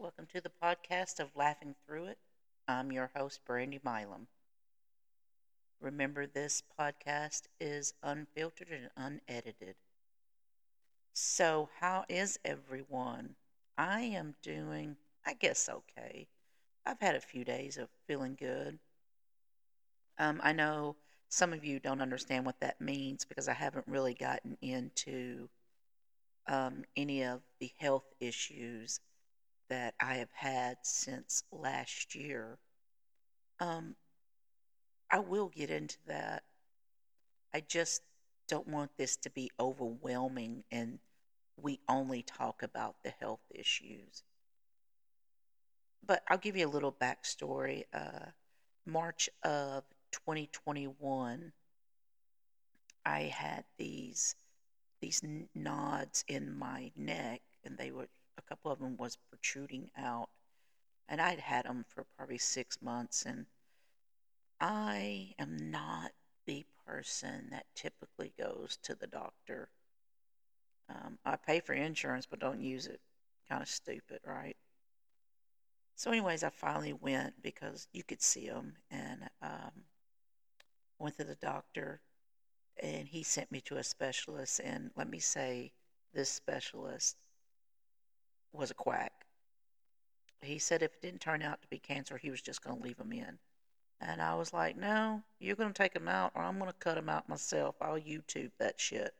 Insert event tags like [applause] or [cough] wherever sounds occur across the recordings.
Welcome to the podcast of Laughing Through It. I'm your host, Brandy Milam. Remember, this podcast is unfiltered and unedited. So, how is everyone? I am doing, I guess, okay. I've had a few days of feeling good. Um, I know some of you don't understand what that means because I haven't really gotten into um, any of the health issues that I have had since last year. Um, I will get into that. I just don't want this to be overwhelming and we only talk about the health issues. But I'll give you a little backstory. Uh, March of 2021, I had these these nods in my neck, and they were a couple of them was protruding out, and I'd had them for probably six months, and I am not the person that typically goes to the doctor. Um, I pay for insurance, but don't use it. Kind of stupid, right? So, anyways, I finally went because you could see them, and um, went to the doctor, and he sent me to a specialist. And let me say, this specialist was a quack. He said if it didn't turn out to be cancer, he was just going to leave him in. And I was like, no, you're going to take him out, or I'm going to cut him out myself. I'll YouTube that shit.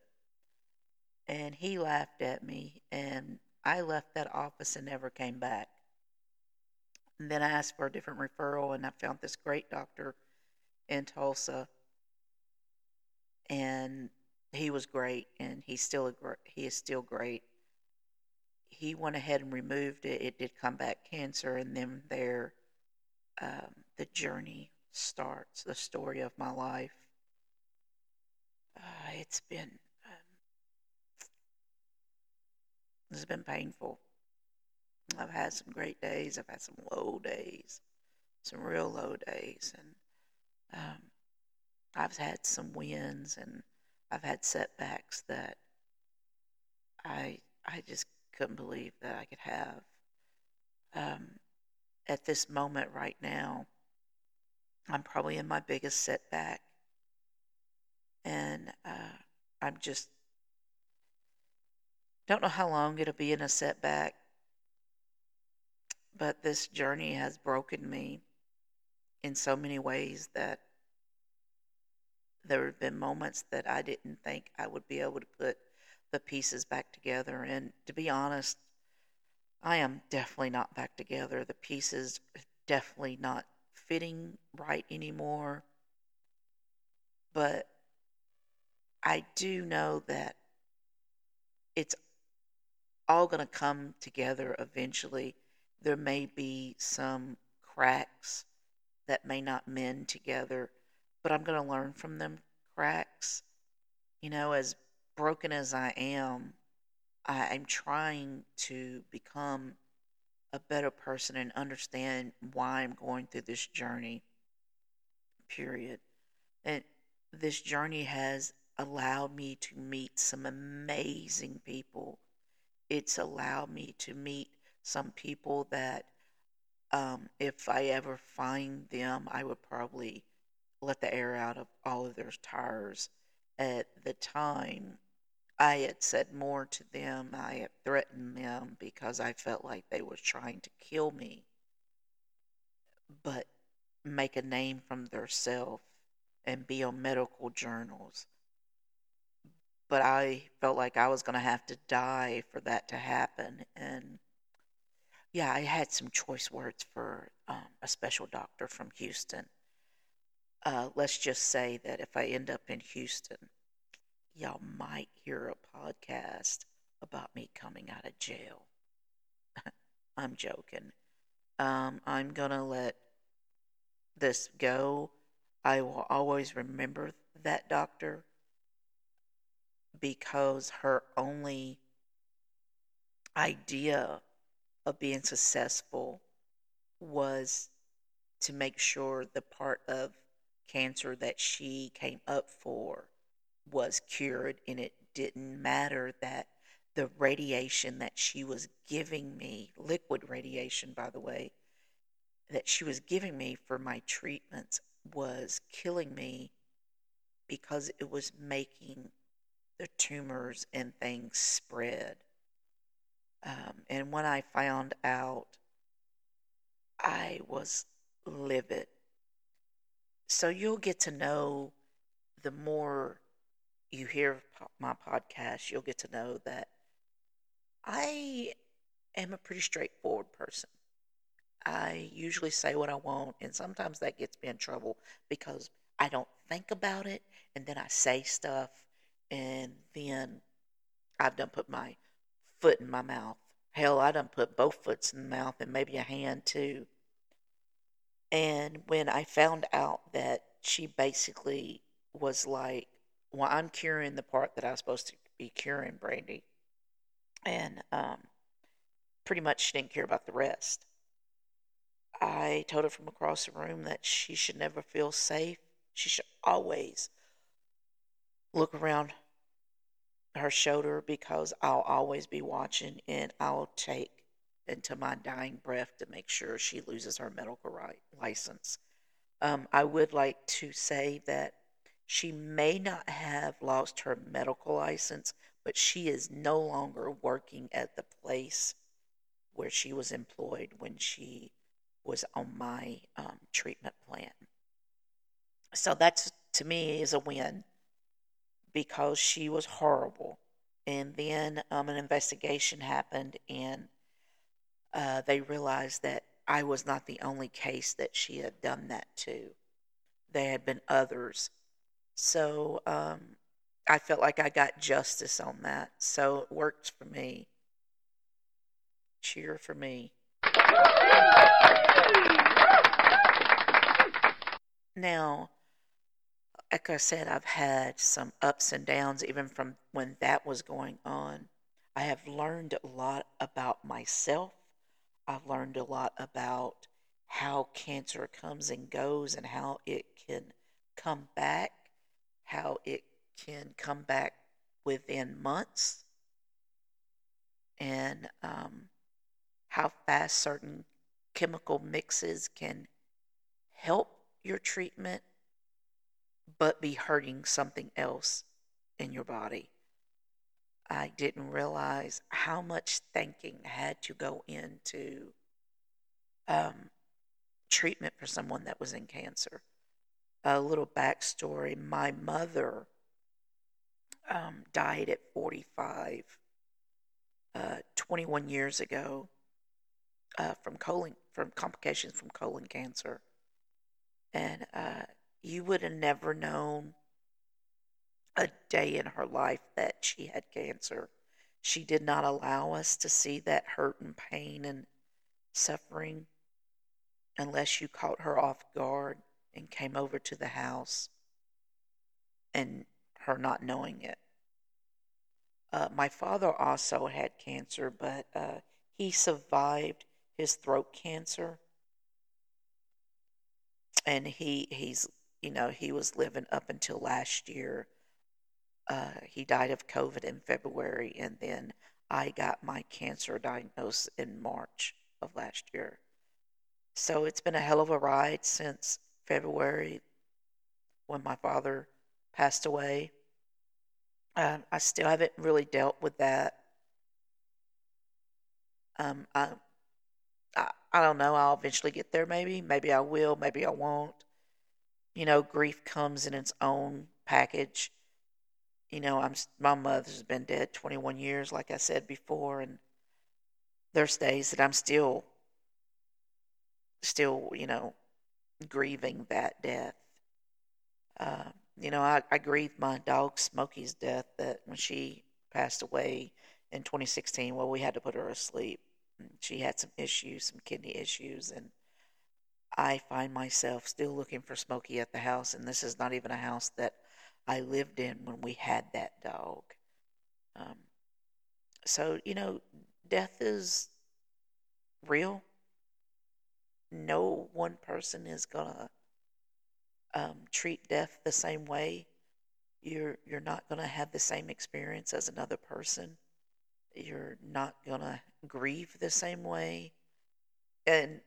And he laughed at me, and I left that office and never came back. And then I asked for a different referral, and I found this great doctor in Tulsa, and he was great, and he's still a he is still great he went ahead and removed it. It did come back cancer, and then there, um, the journey starts. The story of my life. Uh, it's been um, it's been painful. I've had some great days. I've had some low days, some real low days, and um, I've had some wins, and I've had setbacks that I I just couldn't believe that I could have. Um, at this moment right now, I'm probably in my biggest setback. And uh, I'm just, don't know how long it'll be in a setback, but this journey has broken me in so many ways that there have been moments that I didn't think I would be able to put the pieces back together. And to be honest, I am definitely not back together. The pieces definitely not fitting right anymore. But I do know that it's all going to come together eventually. There may be some cracks that may not mend together, but I'm going to learn from them cracks. You know, as broken as I am, I, am trying to become a better person and understand why I'm going through this journey. Period. And this journey has allowed me to meet some amazing people. It's allowed me to meet some people that, um, if I ever find them, I would probably let the air out of all of their tires. At the time, I had said more to them. I had threatened them because I felt like they were trying to kill me, but make a name from themselves and be on medical journals. But I felt like I was going to have to die for that to happen. And yeah, I had some choice words for um, a special doctor from Houston. Uh, let's just say that if I end up in Houston, y'all might hear a podcast about me coming out of jail. [laughs] I'm joking. Um, I'm going to let this go. I will always remember that doctor because her only idea of being successful was to make sure the part of cancer that she came up for was cured, and it didn't matter that the radiation that she was giving me, liquid radiation, by the way, that she was giving me for my treatments was killing me because it was making the tumors and things spread. Um, and when I found out, I was livid. So you'll get to know the more you hear my podcast, you'll get to know that I am a pretty straightforward person. I usually say what I want, and sometimes that gets me in trouble because I don't think about it, and then I say stuff, and then I've done put my foot in my mouth. Hell, I done put both foots in the mouth and maybe a hand too. And when I found out that she basically was like, well, I'm curing the part that I was supposed to be curing, Brandy. And um, pretty much she didn't care about the rest. I told her from across the room that she should never feel safe. She should always look around her shoulder because I'll always be watching and I'll take into my dying breath to make sure she loses her medical right, license. Um, I would like to say that she may not have lost her medical license, but she is no longer working at the place where she was employed when she was on my um, treatment plan. So that's to me is a win because she was horrible. And then um, an investigation happened, and uh, they realized that I was not the only case that she had done that to. There had been others. So um, I felt like I got justice on that. So it worked for me. Cheer for me. Now, like I said, I've had some ups and downs even from when that was going on. I have learned a lot about myself. I've learned a lot about how cancer comes and goes and how it can come back, how it can come back within months, and um, how fast certain chemical mixes can help your treatment but be hurting something else in your body. I didn't realize how much thinking had to go into um, treatment for someone that was in cancer. A little backstory my mother um, died at 45, uh, 21 years ago, uh, from colon from complications from colon cancer, and uh, you would have never known a day in her life that she had cancer. She did not allow us to see that hurt and pain and suffering unless you caught her off guard and came over to the house and her not knowing it. Uh, my father also had cancer, but uh, he survived his throat cancer, and he he's you know, he was living up until last year. Uh, he died of COVID in February, and then I got my cancer diagnosis in March of last year. So it's been a hell of a ride since February when my father passed away. Um, I still haven't really dealt with that. Um, I, I, I don't know. I'll eventually get there. Maybe, maybe I will. Maybe I won't you know, grief comes in its own package. You know, I'm my mother's been dead 21 years, like I said before, and there's days that I'm still, still, you know, grieving that death. Uh, you know, I, I grieved my dog Smokey's death that when she passed away in 2016. Well, we had to put her asleep. She had some issues, some kidney issues, and I find myself still looking for Smokey at the house, and this is not even a house that I lived in when we had that dog. Um, so, you know, death is real. No one person is gonna um, treat death the same way. You're you're not gonna have the same experience as another person. You're not going to grieve the same way. And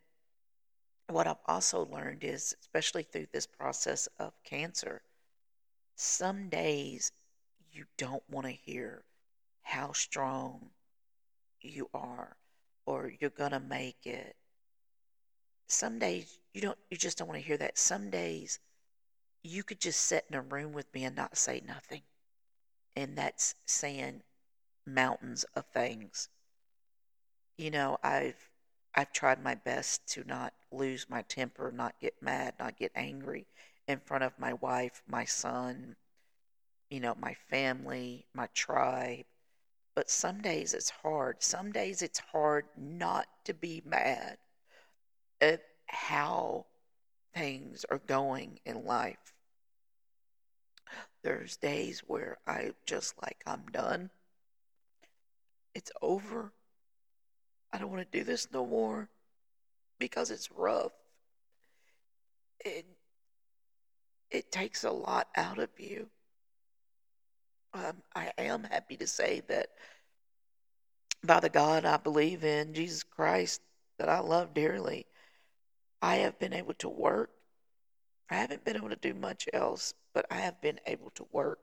what I've also learned is, especially through this process of cancer, some days you don't want to hear how strong you are or you're going to make it. Some days you don't you just don't want to hear that. Some days you could just sit in a room with me and not say nothing. And that's saying mountains of things. You know, I've I've tried my best to not lose my temper, not get mad, not get angry in front of my wife, my son, you know, my family, my tribe. But some days it's hard. Some days it's hard not to be mad at how things are going in life. There's days where I just like, I'm done. It's over. I don't want to do this no more because it's rough. It, it takes a lot out of you. Um, I am happy to say that by the God I believe in, Jesus Christ, that I love dearly, I have been able to work. I haven't been able to do much else, but I have been able to work.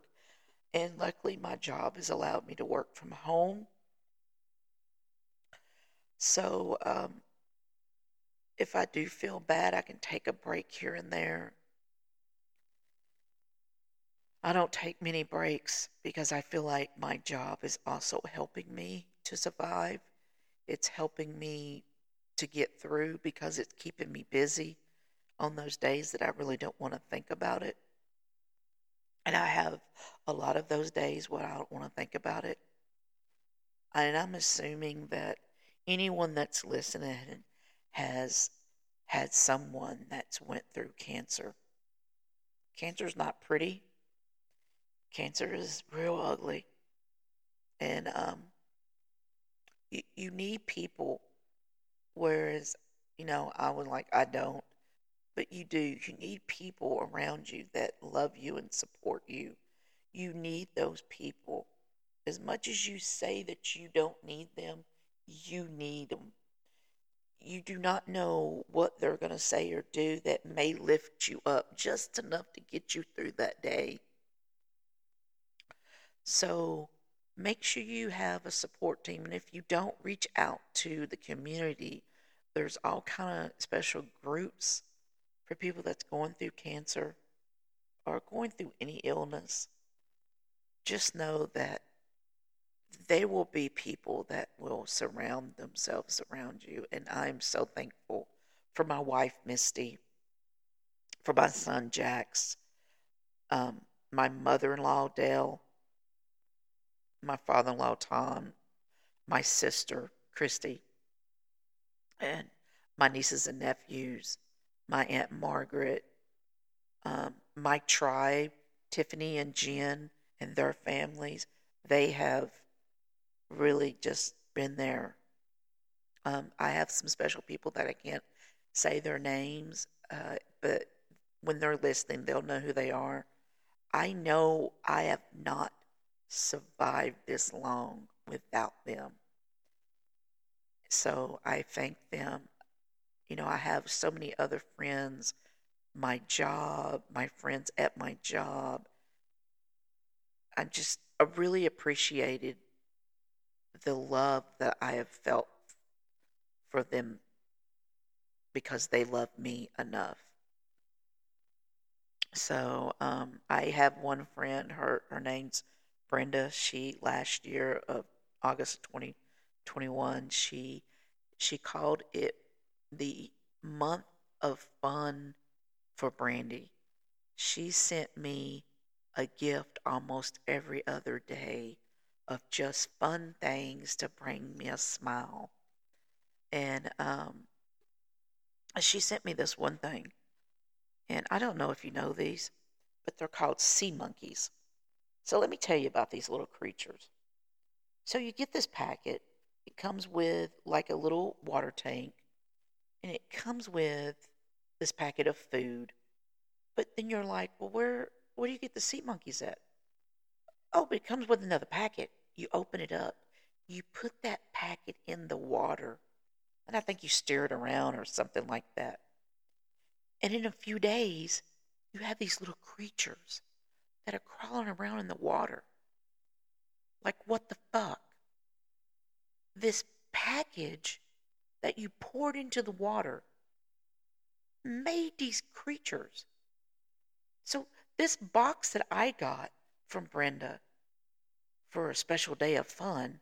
And luckily, my job has allowed me to work from home. So, um, if I do feel bad, I can take a break here and there. I don't take many breaks because I feel like my job is also helping me to survive. It's helping me to get through because it's keeping me busy on those days that I really don't want to think about it. And I have a lot of those days where I don't want to think about it. And I'm assuming that anyone that's listening has had someone that's went through cancer. Cancer's not pretty. Cancer is real ugly. And um you, you need people whereas, you know, I would like I don't but you do. You need people around you that love you and support you. You need those people. As much as you say that you don't need them, you need them. You do not know what they're going to say or do that may lift you up just enough to get you through that day. So make sure you have a support team. And if you don't reach out to the community, there's all kind of special groups for people that's going through cancer or going through any illness, just know that there will be people that will surround themselves around you. And I'm so thankful for my wife, Misty, for my son, Jax, um, my mother in law, Dale, my father in law, Tom, my sister, Christy, and my nieces and nephews my Aunt Margaret, um, my tribe, Tiffany and Jen and their families, they have really just been there. Um, I have some special people that I can't say their names, uh, but when they're listening, they'll know who they are. I know I have not survived this long without them. So I thank them you know, I have so many other friends, my job, my friends at my job. I just I really appreciated the love that I have felt for them because they love me enough. So um, I have one friend. Her her name's Brenda. She last year of August twenty twenty one. She she called it the month of fun for Brandy. She sent me a gift almost every other day of just fun things to bring me a smile. And um, she sent me this one thing. And I don't know if you know these, but they're called sea monkeys. So let me tell you about these little creatures. So you get this packet. It comes with like a little water tank and it comes with this packet of food. But then you're like, well, where where do you get the sea monkeys at? Oh, but it comes with another packet. You open it up. you put that packet in the water, and I think you stir it around or something like that. And in a few days, you have these little creatures that are crawling around in the water. Like, what the fuck? This package that you poured into the water made these creatures. So, this box that I got from Brenda for a special day of fun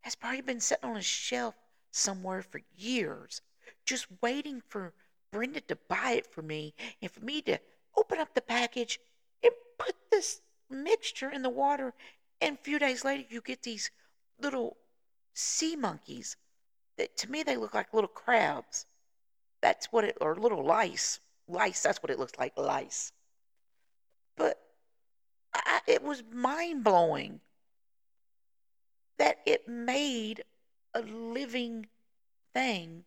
has probably been sitting on a shelf somewhere for years, just waiting for Brenda to buy it for me and for me to open up the package and put this mixture in the water. And a few days later, you get these little sea monkeys that to me they look like little crabs. That's what it, or little lice. Lice, that's what it looks like, lice. But I, it was mind blowing that it made a living thing.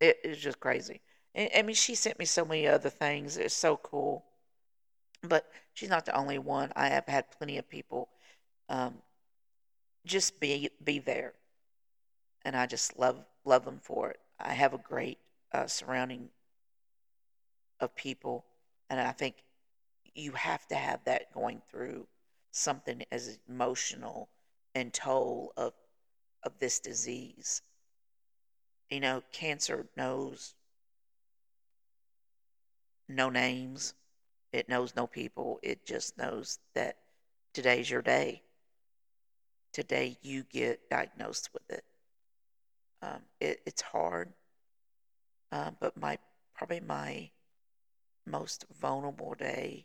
It is just crazy. I mean, she sent me so many other things. It's so cool. But she's not the only one. I have had plenty of people um, just be be there, and I just love love them for it. I have a great uh, surrounding of people, and I think you have to have that going through something as emotional and toll of of this disease. You know, cancer knows no names. It knows no people. It just knows that today's your day. Today you get diagnosed with it. Um, it it's hard, uh, but my probably my most vulnerable day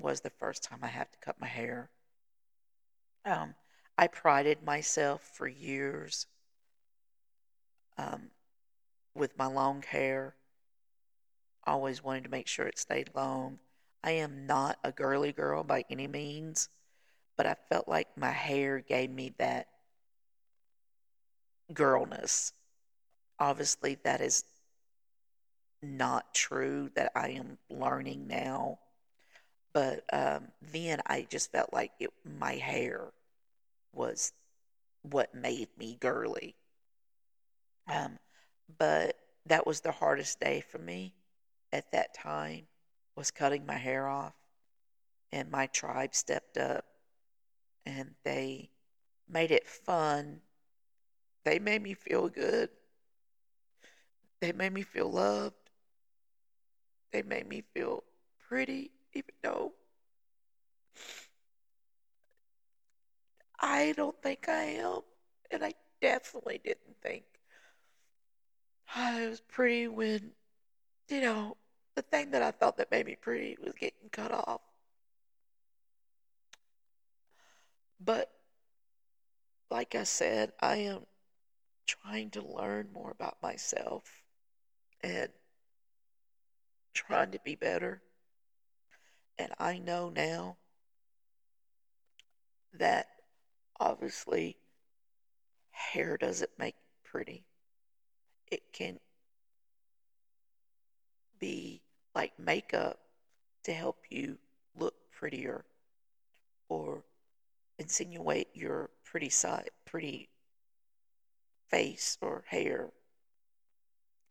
was the first time I had to cut my hair. Um, I prided myself for years um, with my long hair. Always wanted to make sure it stayed long. I am not a girly girl by any means, but I felt like my hair gave me that girlness. Obviously, that is not true that I am learning now. But um, then I just felt like it, my hair was what made me girly. Um, but that was the hardest day for me at that time was cutting my hair off and my tribe stepped up and they made it fun they made me feel good they made me feel loved they made me feel pretty even though I don't think I am. And I definitely didn't think I was pretty when, you know, the thing that I thought that made me pretty was getting cut off. But, like I said, I am trying to learn more about myself and trying to be better. And I know now that obviously hair doesn't make pretty. It can be like makeup to help you look prettier or insinuate your pretty side, pretty face or hair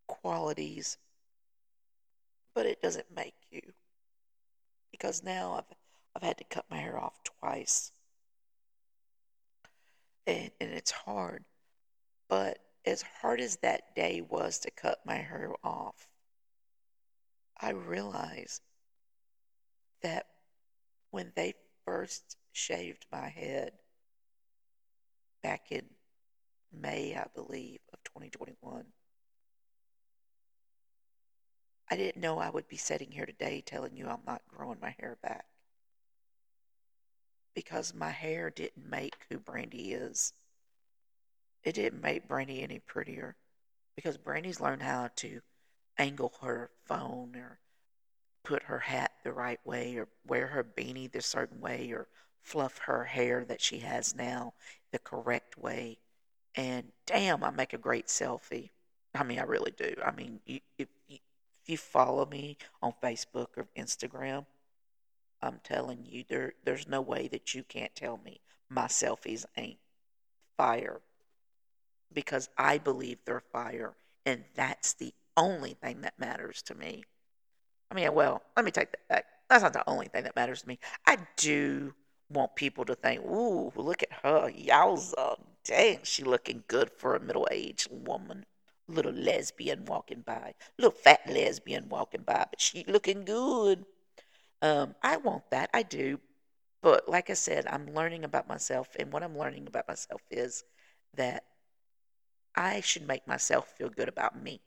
qualities, but it doesn't make you. Because now I've I've had to cut my hair off twice and, and it's hard. But as hard as that day was to cut my hair off, I realized that when they first shaved my head back in May, I believe, of 2021, I didn't know I would be sitting here today telling you I'm not growing my hair back because my hair didn't make who Brandy is. It didn't make Brandy any prettier because Brandy's learned how to angle her phone or put her hat the right way or wear her beanie the certain way or fluff her hair that she has now the correct way. And damn, I make a great selfie. I mean, I really do. I mean, you, if, if you follow me on Facebook or Instagram, I'm telling you, there there's no way that you can't tell me my selfies ain't fire because I believe they're fire, and that's the only thing that matters to me. I mean, well, let me take that back. That's not the only thing that matters to me. I do want people to think, ooh, look at her. Yowza. Dang, she looking good for a middle aged woman. Little lesbian walking by. Little fat lesbian walking by, but she looking good. Um, I want that. I do. But like I said, I'm learning about myself, and what I'm learning about myself is that I should make myself feel good about me.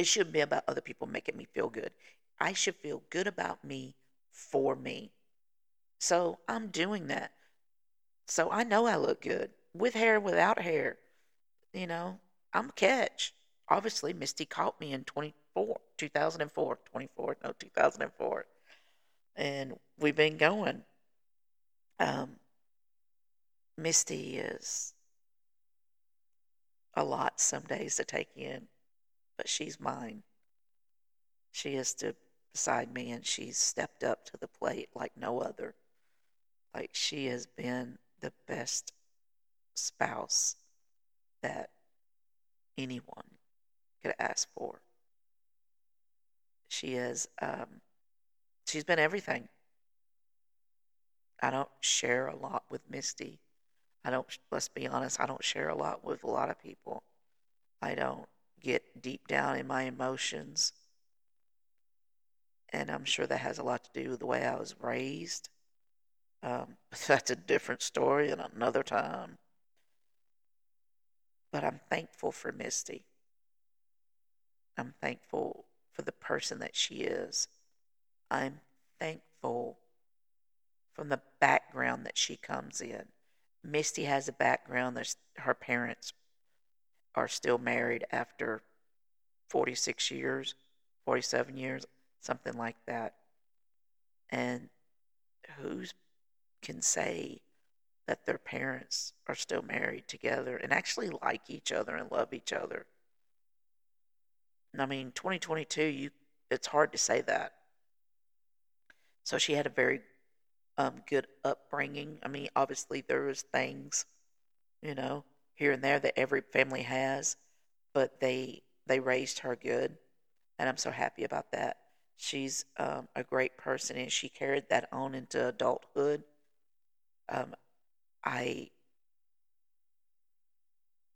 It shouldn't be about other people making me feel good. I should feel good about me for me. So I'm doing that. So I know I look good with hair, without hair. You know, I'm a catch. Obviously, Misty caught me in 24, 2004, 24, no, 2004. And we've been going. Um, Misty is a lot some days to take in, but she's mine. She is stood beside me and she's stepped up to the plate like no other. Like she has been the best spouse that anyone could ask for. She is, um, she's been everything. I don't share a lot with Misty. I don't, let's be honest, I don't share a lot with a lot of people. I don't get deep down in my emotions. And I'm sure that has a lot to do with the way I was raised. Um, [laughs] that's a different story and another time. But I'm thankful for Misty. I'm thankful for the person that she is. I'm thankful from the background that she comes in. Misty has a background that her parents are still married after 46 years, 47 years, something like that. And who's can say that their parents are still married together and actually like each other and love each other. I mean, 2022, you it's hard to say that. So she had a very um, good upbringing. I mean, obviously there was things, you know, here and there that every family has, but they they raised her good, and I'm so happy about that. She's um, a great person, and she carried that on into adulthood um, I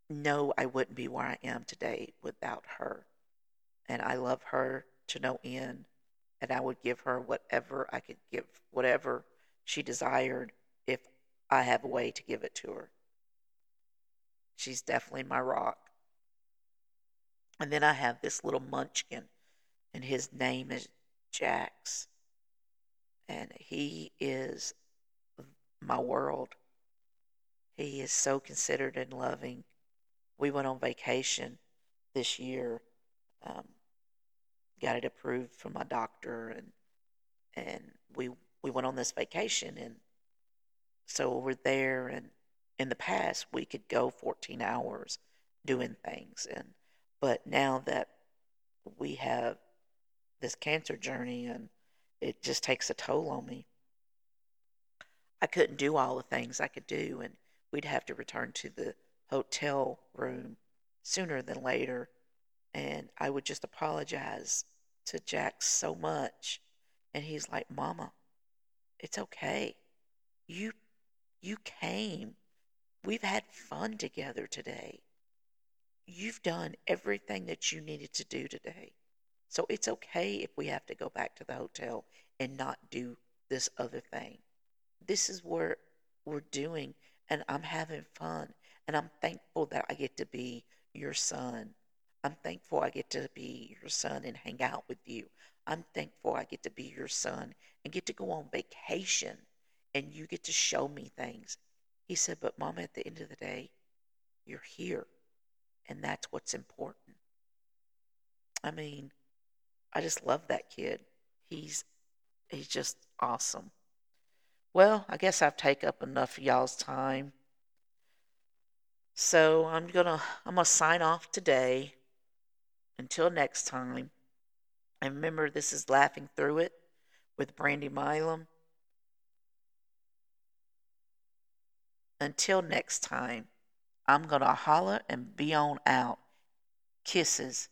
know I wouldn't be where I am today without her. And I love her to no end. And I would give her whatever I could give, whatever she desired, if I have a way to give it to her. She's definitely my rock. And then I have this little munchkin, and his name is Jax. And he is my world. He is so considerate and loving. We went on vacation this year, um, got it approved from my doctor, and and we we went on this vacation, and so we're there. And in the past, we could go 14 hours doing things, and but now that we have this cancer journey, and it just takes a toll on me. I couldn't do all the things I could do, and we'd have to return to the hotel room sooner than later. And I would just apologize to Jax so much. And he's like, Mama, it's okay. You you came. We've had fun together today. You've done everything that you needed to do today. So it's okay if we have to go back to the hotel and not do this other thing this is what we're doing and I'm having fun and I'm thankful that I get to be your son. I'm thankful I get to be your son and hang out with you. I'm thankful I get to be your son and get to go on vacation and you get to show me things. He said, But mama, at the end of the day, you're here. And that's what's important. I mean, I just love that kid. He's he's just awesome. Well, I guess I've taken up enough of y'all's time. So I'm gonna I'm gonna sign off today. Until next time. And remember this is Laughing Through It with Brandy Milam. Until next time, I'm going to holler and be on out. Kisses.